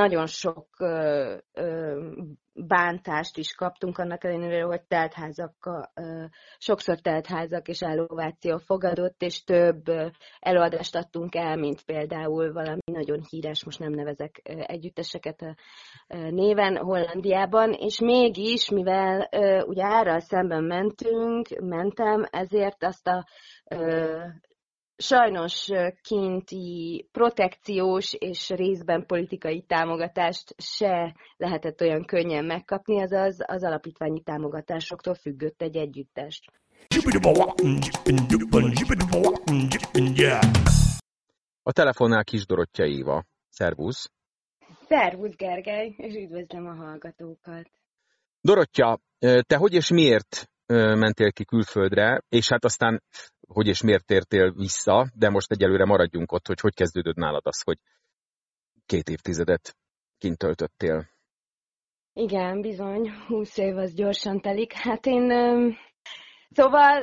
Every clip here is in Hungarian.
nagyon sok ö, ö, bántást is kaptunk annak ellenére, hogy teltházak, sokszor teltházak és ellováció fogadott, és több előadást adtunk el, mint például valami nagyon híres, most nem nevezek együtteseket a néven Hollandiában, és mégis, mivel ugye árral szemben mentünk, mentem, ezért azt a sajnos kinti protekciós és részben politikai támogatást se lehetett olyan könnyen megkapni, azaz az alapítványi támogatásoktól függött egy együttest. A telefonnál Kis Dorottya Éva. Szervusz! Szervusz Gergely, és üdvözlöm a hallgatókat! Dorottya, te hogy és miért mentél ki külföldre, és hát aztán hogy és miért tértél vissza, de most egyelőre maradjunk ott, hogy hogy kezdődött nálad az, hogy két évtizedet kint töltöttél. Igen, bizony, húsz év az gyorsan telik. Hát én, szóval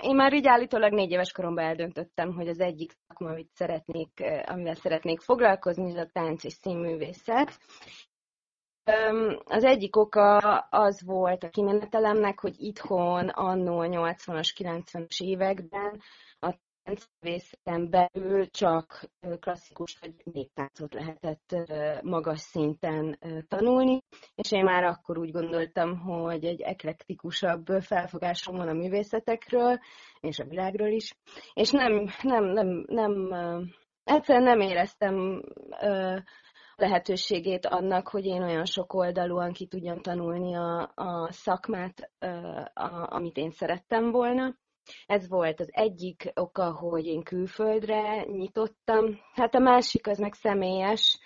én már így állítólag négy éves koromban eldöntöttem, hogy az egyik szakma, amit szeretnék, amivel szeretnék foglalkozni, ez a tánc és színművészet. Az egyik oka az volt a kimenetelemnek, hogy itthon annó a 80-as, 90-as években a táncvészeten belül csak klasszikus vagy néptáncot lehetett magas szinten tanulni, és én már akkor úgy gondoltam, hogy egy eklektikusabb felfogásom van a művészetekről, és a világról is, és nem, nem, nem, nem egyszerűen nem éreztem lehetőségét annak, hogy én olyan sok oldalúan ki tudjam tanulni a, a szakmát, a, amit én szerettem volna. Ez volt az egyik oka, hogy én külföldre nyitottam. Hát a másik az meg személyes,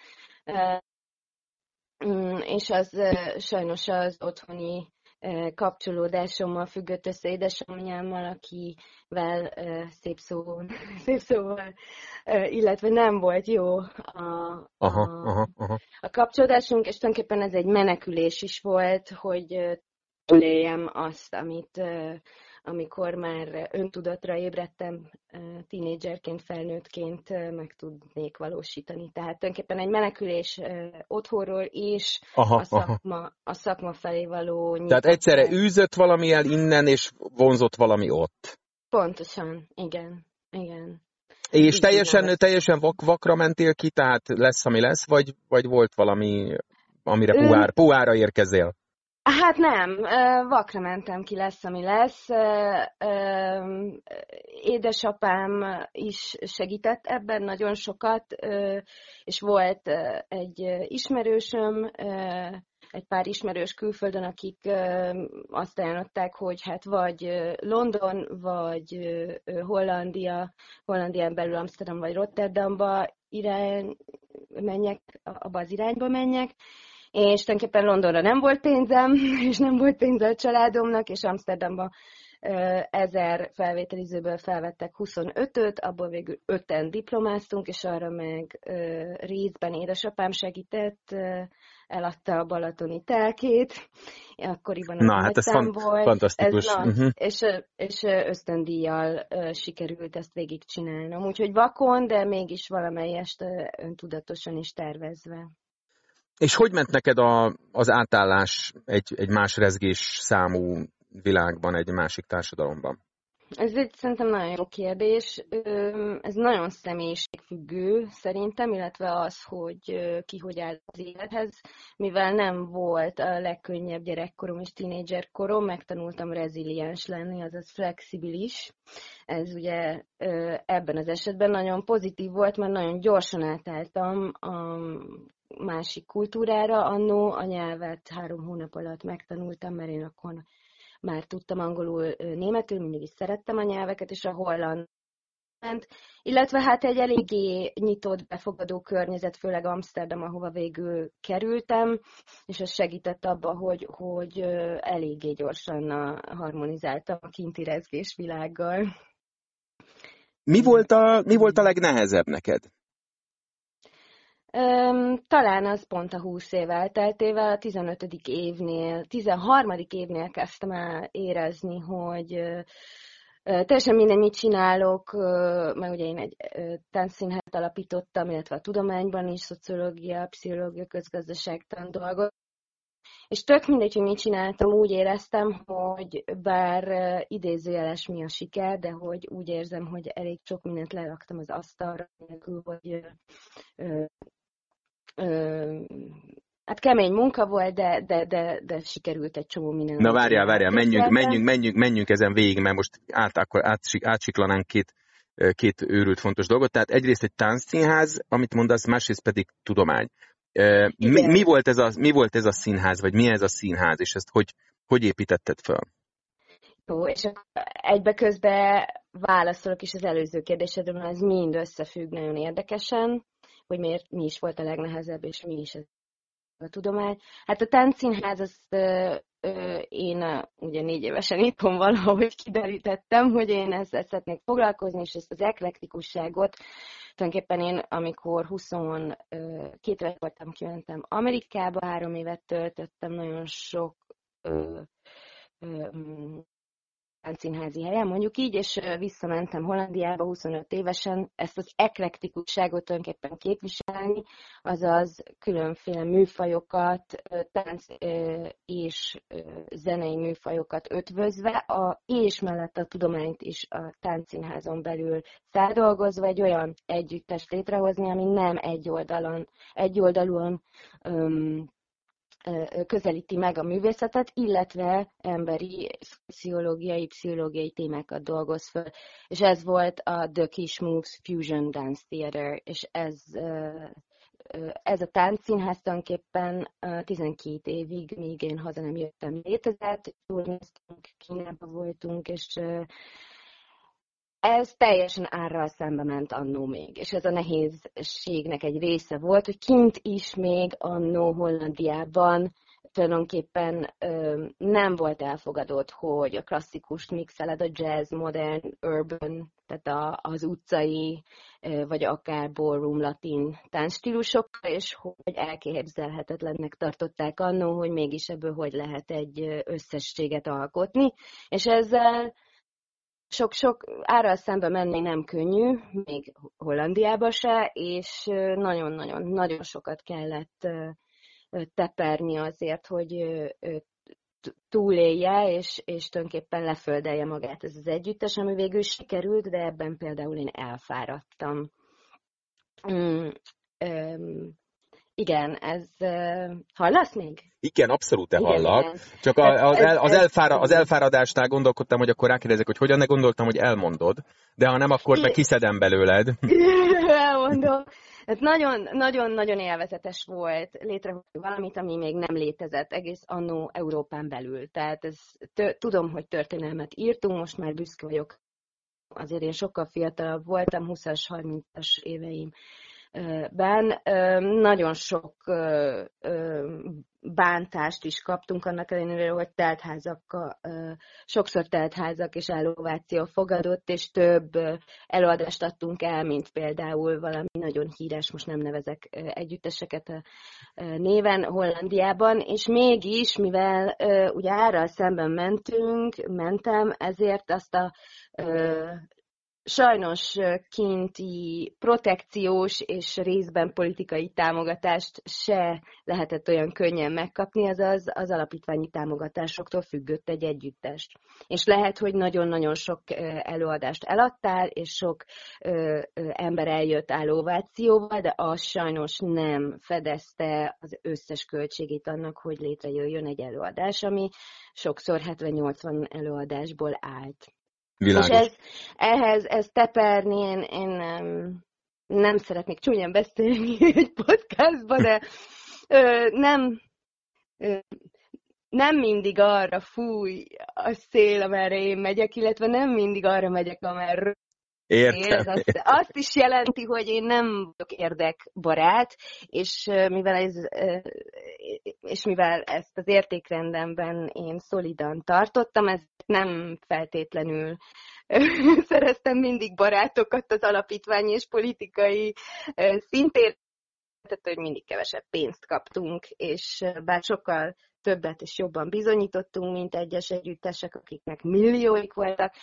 mm, és az sajnos az otthoni kapcsolódásommal függött össze édesanyámmal, akivel szép, szó, szép szóval, illetve nem volt jó a, aha, a, aha, aha. a kapcsolódásunk, és tulajdonképpen ez egy menekülés is volt, hogy túléljem azt, amit amikor már öntudatra ébredtem, tínédzserként, felnőttként meg tudnék valósítani. Tehát tulajdonképpen egy menekülés otthonról és aha, a, szakma, aha. a szakma felé való nyitott. Tehát egyszerre űzött valami el innen, és vonzott valami ott. Pontosan, igen, igen. És Így teljesen, teljesen vak, vakra mentél ki, tehát lesz, ami lesz, vagy, vagy volt valami, amire puhár, puhára érkezél? Hát nem, vakra mentem ki, lesz, ami lesz. Édesapám is segített ebben nagyon sokat, és volt egy ismerősöm, egy pár ismerős külföldön, akik azt ajánlották, hogy hát vagy London, vagy Hollandia, Hollandián belül Amsterdam vagy Rotterdamba irány menjek, abba az irányba menjek, és tulajdonképpen Londonra nem volt pénzem, és nem volt pénze a családomnak, és Amsterdamba ezer felvételizőből felvettek 25-öt, abból végül 5-en diplomáztunk, és arra meg részben édesapám segített, eladta a balatoni telkét, akkoriban Na, hát ez fant- volt. fantasztikus. Ez uh-huh. és, és ösztöndíjjal sikerült ezt végigcsinálnom. Úgyhogy vakon, de mégis valamelyest öntudatosan is tervezve. És hogy ment neked a, az átállás egy, egy más rezgés számú világban, egy másik társadalomban? Ez egy szerintem nagyon jó kérdés. Ez nagyon személyiségfüggő szerintem, illetve az, hogy ki hogy áll az élethez. Mivel nem volt a legkönnyebb gyerekkorom és tínédzserkorom, megtanultam reziliens lenni, azaz flexibilis. Ez ugye ebben az esetben nagyon pozitív volt, mert nagyon gyorsan átálltam a másik kultúrára. Annó a nyelvet három hónap alatt megtanultam, mert én akkor már tudtam angolul, németül, mindig is szerettem a nyelveket, és a holland illetve hát egy eléggé nyitott, befogadó környezet, főleg Amsterdam, ahova végül kerültem, és ez segített abba, hogy, hogy eléggé gyorsan harmonizáltam a kinti rezgés világgal. Mi volt, a, mi volt a legnehezebb neked? Öm, talán az pont a 20 év elteltével, a 15. évnél, 13. évnél kezdtem el érezni, hogy Teljesen minden, mit csinálok, mert ugye én egy táncszínhát alapítottam, illetve a tudományban is, szociológia, pszichológia, közgazdaságtan dolgot. És tök mindegy, hogy mit csináltam, úgy éreztem, hogy bár idézőjeles mi a siker, de hogy úgy érzem, hogy elég sok mindent leraktam az asztalra, nélkül, hogy ö, ö, Hát kemény munka volt, de, de, de, de sikerült egy csomó minden. Na várjál, várjál, menjünk, menjünk, menjünk, menjünk ezen végig, mert most át, akkor átsik, átsiklanánk két, két őrült fontos dolgot. Tehát egyrészt egy táncszínház, amit mondasz, másrészt pedig tudomány. Mi, mi, volt ez a, mi volt ez a színház, vagy mi ez a színház, és ezt hogy, hogy építetted fel? Jó, és egybe közben válaszolok is az előző kérdésedre, mert ez mind összefügg nagyon érdekesen, hogy miért mi is volt a legnehezebb, és mi is a tudomány. Hát a táncszínház, azt ö, ö, én ugye négy évesen itthon valahogy kiderítettem, hogy én ezzel szeretnék foglalkozni, és ezt az eklektikusságot tulajdonképpen én, amikor 22 éves voltam, kimentem Amerikába, három évet töltöttem, nagyon sok ö, színházi helyen, mondjuk így, és visszamentem Hollandiába 25 évesen ezt az eklektikusságot tulajdonképpen képviselni, azaz különféle műfajokat, tánc és zenei műfajokat ötvözve, a, és mellett a tudományt is a táncszínházon belül feldolgozva egy olyan együttest létrehozni, ami nem egy oldalon, egy oldalúan um, közelíti meg a művészetet, illetve emberi, pszichológiai, pszichológiai témákat dolgoz föl. És ez volt a The Kish Moves Fusion Dance Theater, és ez, ez a táncszínház tulajdonképpen 12 évig, míg én haza nem jöttem létezett, jól néztünk, Kínában voltunk, és ez teljesen árral szembe ment annó még, és ez a nehézségnek egy része volt, hogy kint is még annó Hollandiában tulajdonképpen ö, nem volt elfogadott, hogy a klasszikust mixeled a jazz, modern, urban, tehát a, az utcai, ö, vagy akár ballroom latin táncstílusokkal, és hogy elképzelhetetlennek tartották annó, hogy mégis ebből hogy lehet egy összességet alkotni, és ezzel sok-sok árral szembe menni nem könnyű, még Hollandiába se, és nagyon-nagyon nagyon sokat kellett teperni azért, hogy túlélje, és, és tulajdonképpen leföldelje magát ez az együttes, ami végül sikerült, de ebben például én elfáradtam. Mm, igen, ez... Hallasz még? Igen, abszolút te hallak. Csak a, az, el, az, elfára, az elfáradásnál gondolkodtam, hogy akkor rákérdezek, hogy hogyan ne gondoltam, hogy elmondod, de ha nem, akkor meg kiszedem belőled. Elmondom. Ez nagyon-nagyon élvezetes volt létrehozni valamit, ami még nem létezett egész annó Európán belül. Tehát ez, tudom, hogy történelmet írtunk, most már büszke vagyok. Azért én sokkal fiatalabb voltam, 20-as, 30-as éveim ben nagyon sok bántást is kaptunk annak ellenére, hogy teltházak, sokszor teltházak és ellováció fogadott, és több előadást adtunk el, mint például valami nagyon híres, most nem nevezek együtteseket a néven Hollandiában, és mégis, mivel ugye árral szemben mentünk, mentem, ezért azt a sajnos kinti protekciós és részben politikai támogatást se lehetett olyan könnyen megkapni, azaz az alapítványi támogatásoktól függött egy együttest. És lehet, hogy nagyon-nagyon sok előadást eladtál, és sok ember eljött állóvációval, de az sajnos nem fedezte az összes költségét annak, hogy létrejöjjön egy előadás, ami sokszor 70-80 előadásból állt. Világos. És ez, ehhez, ez teperni, én, én nem, nem szeretnék csúnyán beszélni egy podcastba, de ö, nem, ö, nem mindig arra fúj a szél, amerre én megyek, illetve nem mindig arra megyek, amerre Értem. Ez azt, azt is jelenti, hogy én nem vagyok érdekbarát, és mivel, ez, és mivel ezt az értékrendemben én szolidan tartottam, ez nem feltétlenül szereztem mindig barátokat az alapítványi és politikai szintén, tehát hogy mindig kevesebb pénzt kaptunk, és bár sokkal többet és jobban bizonyítottunk, mint egyes együttesek, akiknek millióik voltak,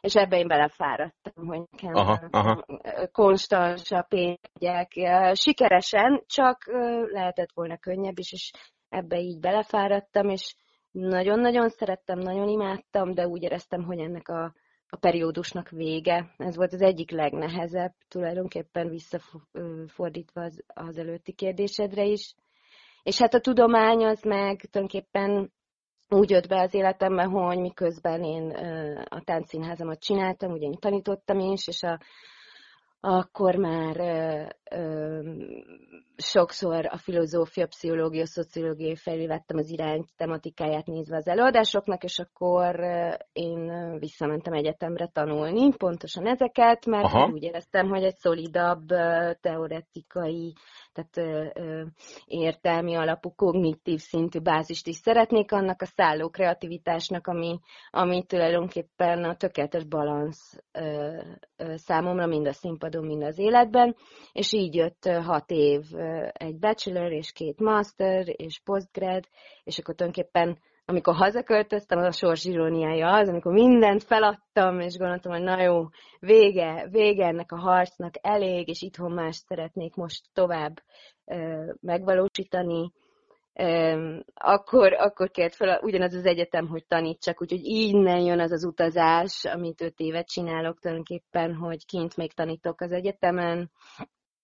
és ebbe én belefáradtam, hogy nekem aha, aha. konstans a pénzek sikeresen, csak lehetett volna könnyebb is, és ebbe így belefáradtam, és nagyon-nagyon szerettem, nagyon imádtam, de úgy éreztem, hogy ennek a a periódusnak vége. Ez volt az egyik legnehezebb, tulajdonképpen visszafordítva az, az előtti kérdésedre is. És hát a tudomány az meg tulajdonképpen úgy jött be az életembe, hogy miközben én a táncszínházamat csináltam, ugye én tanítottam is, és a, akkor már ö, ö, sokszor a filozófia, pszichológia, szociológia felé vettem az irány tematikáját nézve az előadásoknak, és akkor én visszamentem egyetemre tanulni pontosan ezeket, mert Aha. úgy éreztem, hogy egy szolidabb teoretikai tehát ö, ö, értelmi alapú, kognitív szintű bázist is szeretnék annak a szálló kreativitásnak, ami, ami tulajdonképpen a tökéletes balansz ö, ö, számomra mind a színpadon, mind az életben, és így jött hat év, egy bachelor és két master és postgrad, és akkor tulajdonképpen amikor hazaköltöztem, az a sors iróniája az, amikor mindent feladtam, és gondoltam, hogy na jó, vége, vége ennek a harcnak, elég, és itthon más szeretnék most tovább ö, megvalósítani, ö, akkor, akkor kért fel ugyanaz az egyetem, hogy tanítsak, úgyhogy innen jön az az utazás, amit öt évet csinálok tulajdonképpen, hogy kint még tanítok az egyetemen,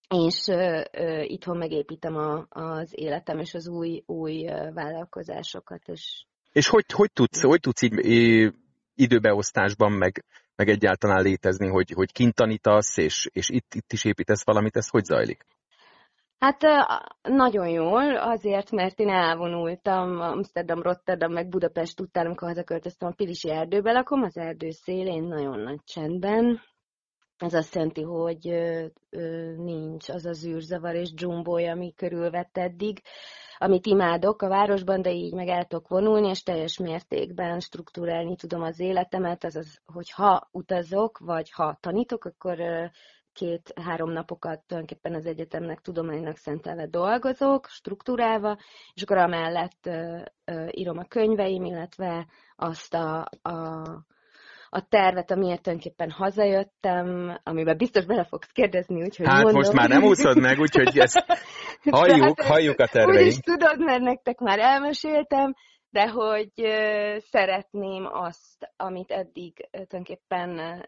és ö, ö, itthon megépítem a, az életem és az új, új vállalkozásokat. És, és hogy, hogy, tudsz, hogy tudsz így időbeosztásban, meg, meg egyáltalán létezni, hogy, hogy kint tanítasz, és, és itt, itt is építesz valamit, ez hogy zajlik? Hát nagyon jól, azért, mert én elvonultam Amsterdam, Rotterdam, meg Budapest után, amikor hazaköltöztem a Pilisi erdőbe lakom, az erdő szélén, nagyon nagy csendben, ez azt jelenti, hogy nincs az az űrzavar és dzsumbója, ami körülvett eddig, amit imádok a városban, de így meg el tudok vonulni, és teljes mértékben struktúrálni tudom az életemet, azaz, hogy ha utazok, vagy ha tanítok, akkor két-három napokat tulajdonképpen az egyetemnek, tudománynak szentelve dolgozok, struktúrálva, és akkor amellett írom a könyveim, illetve azt a, a a tervet, amiért tulajdonképpen hazajöttem, amiben biztos bele fogsz kérdezni, úgyhogy Hát mondom. most már nem úszod meg, úgyhogy ezt halljuk, hát, halljuk a terveink. Úgy is tudod, mert nektek már elmeséltem, de hogy szeretném azt, amit eddig tulajdonképpen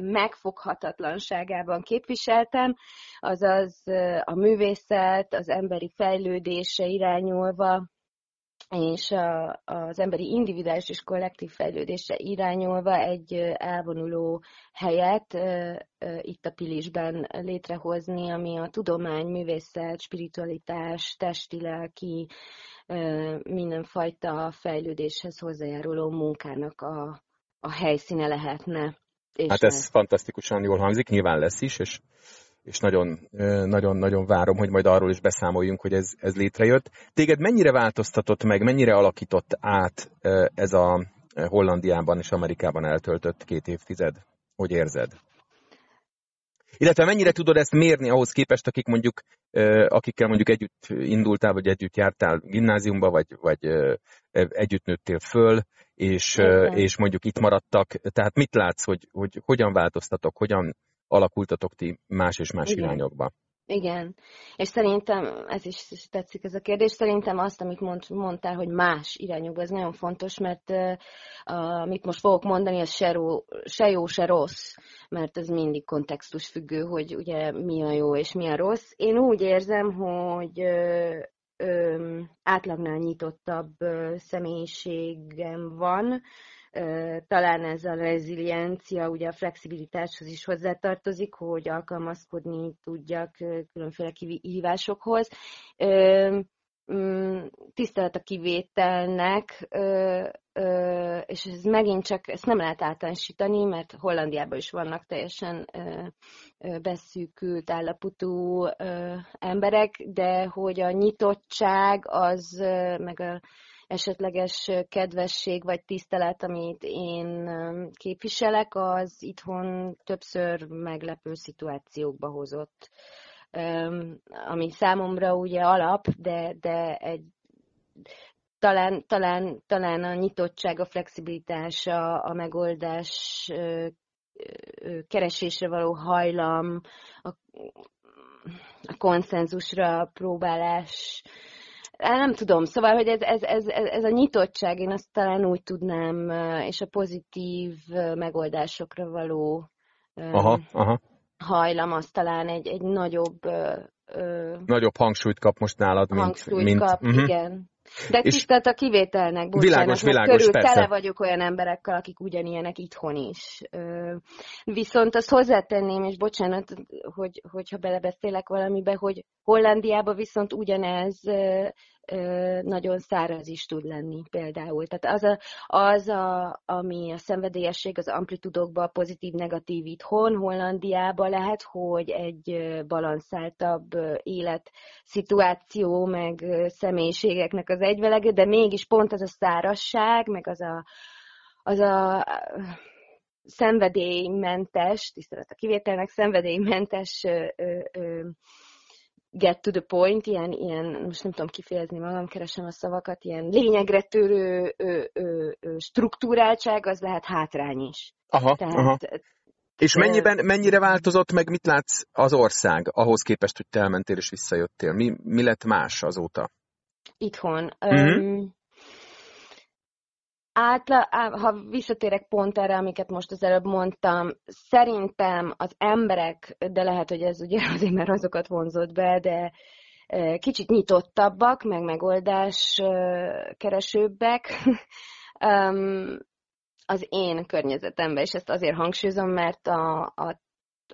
megfoghatatlanságában képviseltem, azaz a művészet, az emberi fejlődése irányulva, és a, az emberi individuális és kollektív fejlődésre irányulva egy elvonuló helyet itt a Pilisben létrehozni, ami a tudomány, művészet, spiritualitás, testi-lelki, mindenfajta fejlődéshez hozzájáruló munkának a, a helyszíne lehetne. És hát ez lesz. fantasztikusan jól hangzik, nyilván lesz is, és és nagyon, nagyon, nagyon várom, hogy majd arról is beszámoljunk, hogy ez, ez létrejött. Téged mennyire változtatott meg, mennyire alakított át ez a Hollandiában és Amerikában eltöltött két évtized? Hogy érzed? Illetve mennyire tudod ezt mérni ahhoz képest, akik mondjuk, akikkel mondjuk együtt indultál, vagy együtt jártál gimnáziumba, vagy, vagy együtt nőttél föl, és, és mondjuk itt maradtak. Tehát mit látsz, hogy, hogy hogyan változtatok, hogyan alakultatok ti más és más Igen. irányokba. Igen, és szerintem, ez is tetszik ez a kérdés, szerintem azt, amit mond, mondtál, hogy más irányokba, ez nagyon fontos, mert uh, amit most fogok mondani, ez se, ró, se jó, se rossz, mert ez mindig kontextus függő, hogy ugye mi a jó és mi a rossz. Én úgy érzem, hogy uh, átlagnál nyitottabb személyiségem van, talán ez a reziliencia, ugye a flexibilitáshoz is hozzátartozik, hogy alkalmazkodni tudjak különféle kihívásokhoz. Mm, tisztelet a kivételnek, és ez megint csak, ezt nem lehet általánosítani, mert Hollandiában is vannak teljesen beszűkült állapotú emberek, de hogy a nyitottság az, meg a esetleges kedvesség vagy tisztelet, amit én képviselek, az itthon többször meglepő szituációkba hozott. Ami számomra ugye alap, de, de egy talán, talán, talán a nyitottság, a flexibilitás, a, a megoldás keresésre való hajlam, a, a konszenzusra próbálás, nem tudom, szóval, hogy ez, ez, ez, ez a nyitottság, én azt talán úgy tudnám, és a pozitív megoldásokra való aha, aha. hajlam, az talán egy, egy nagyobb nagyobb hangsúlyt kap most nálad, mint... Hangsúlyt mint, kap, uh-huh. igen. De és tisztelt a kivételnek, bocsánat, világos, világos, körül persze. tele vagyok olyan emberekkel, akik ugyanilyenek itthon is. Viszont azt hozzátenném, és bocsánat, hogy, hogyha belebeszélek valamibe, hogy Hollandiában viszont ugyanez nagyon száraz is tud lenni például. Tehát az, a, az a, ami a szenvedélyesség az amplitudokban pozitív-negatív itthon, Hollandiában lehet, hogy egy balanszáltabb élet szituáció, meg személyiségeknek az egyvelege, de mégis pont az a szárasság, meg az a, az a szenvedélymentes, tisztelet a kivételnek, szenvedélymentes ö, ö, ö, get to the point, ilyen, ilyen, most nem tudom kifejezni magam, keresem a szavakat, ilyen lényegre törő ö, ö, ö, struktúráltság, az lehet hátrány is. Aha, Tehát, aha. És mennyiben, mennyire változott meg, mit látsz az ország ahhoz képest, hogy te elmentél és visszajöttél? Mi, mi lett más azóta? Itthon. Um, átla, ha visszatérek pont erre, amiket most az előbb mondtam, szerintem az emberek, de lehet, hogy ez ugye azért, mert azokat vonzott be, de kicsit nyitottabbak, meg megoldás keresőbbek. Az én környezetemben, és ezt azért hangsúlyozom, mert a, a,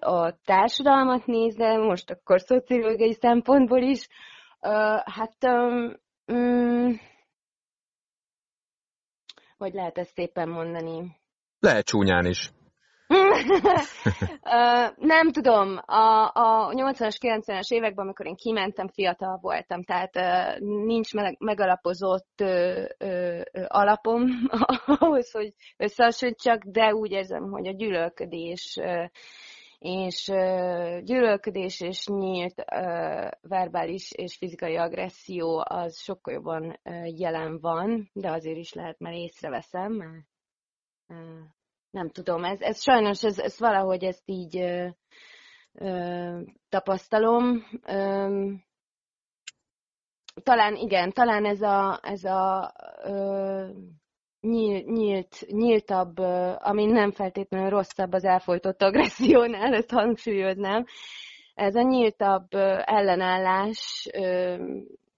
a társadalmat nézve, most akkor szociológiai szempontból is, hát um, hogy lehet ezt szépen mondani? Lehet csúnyán is. nem tudom, a, a 80-as, 90-es években, amikor én kimentem, fiatal voltam, tehát nincs megalapozott alapom ahhoz, hogy összehasonlítsak, de úgy érzem, hogy a gyűlölködés és gyűlölködés és nyílt verbális és fizikai agresszió az sokkal jobban jelen van, de azért is lehet, mert észreveszem, nem tudom, ez, ez sajnos, ez, ez valahogy ezt így ö, ö, tapasztalom. Ö, talán igen, talán ez a, ez a ö, nyílt, nyílt, nyíltabb, ami nem feltétlenül rosszabb az elfolytott agressziónál, ezt hangsúlyoznám. Ez a nyíltabb ellenállás,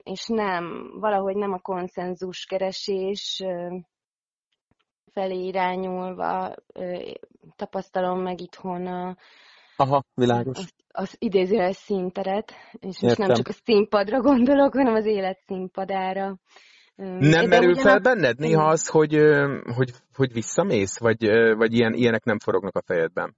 és nem, valahogy nem a konszenzus keresés felé irányulva tapasztalom meg itthon a, Aha, világos. Az, az idézőes színteret, és most nem csak a színpadra gondolok, hanem az élet színpadára. Nem merül fel benned néha az, hogy, hogy, hogy visszamész, vagy, vagy ilyen, ilyenek nem forognak a fejedben?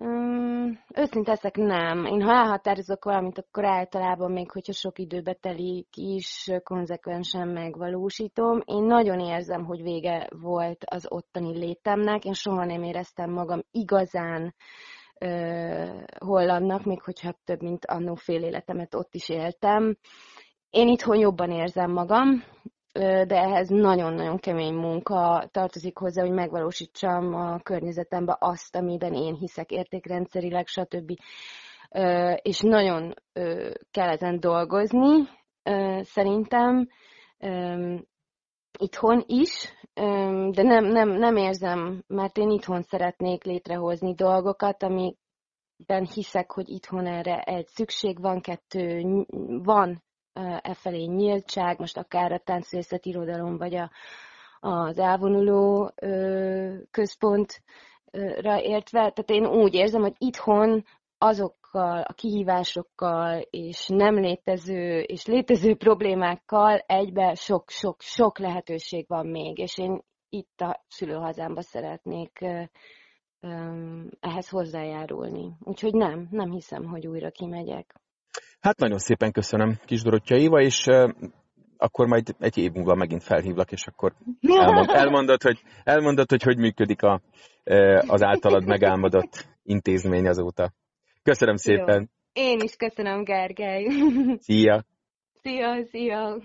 Um, őszinte leszek, nem. Én ha elhatározok valamit, akkor általában még, hogyha sok időbe telik is, konzekvensen megvalósítom. Én nagyon érzem, hogy vége volt az ottani létemnek. Én soha nem éreztem magam igazán uh, hollandnak, még hogyha több, mint annó fél életemet ott is éltem. Én itthon jobban érzem magam, de ehhez nagyon-nagyon kemény munka tartozik hozzá, hogy megvalósítsam a környezetembe azt, amiben én hiszek értékrendszerileg, stb. És nagyon kell ezen dolgozni, szerintem itthon is, de nem, nem, nem érzem, mert én itthon szeretnék létrehozni dolgokat, amikben hiszek, hogy itthon erre egy szükség van, kettő van e felé nyíltság, most akár a táncrészet irodalom, vagy a, az elvonuló központra értve. Tehát én úgy érzem, hogy itthon azokkal a kihívásokkal és nem létező és létező problémákkal egybe sok-sok-sok lehetőség van még, és én itt a szülőhazámba szeretnék ehhez hozzájárulni. Úgyhogy nem, nem hiszem, hogy újra kimegyek. Hát nagyon szépen köszönöm, kis Dorottya Éva, és uh, akkor majd egy év múlva megint felhívlak, és akkor elmond, elmondod, hogy, elmondod, hogy hogy működik a, uh, az általad megálmodott intézmény azóta. Köszönöm szépen. Jó. Én is köszönöm, Gergely. Szia. Szia, szia.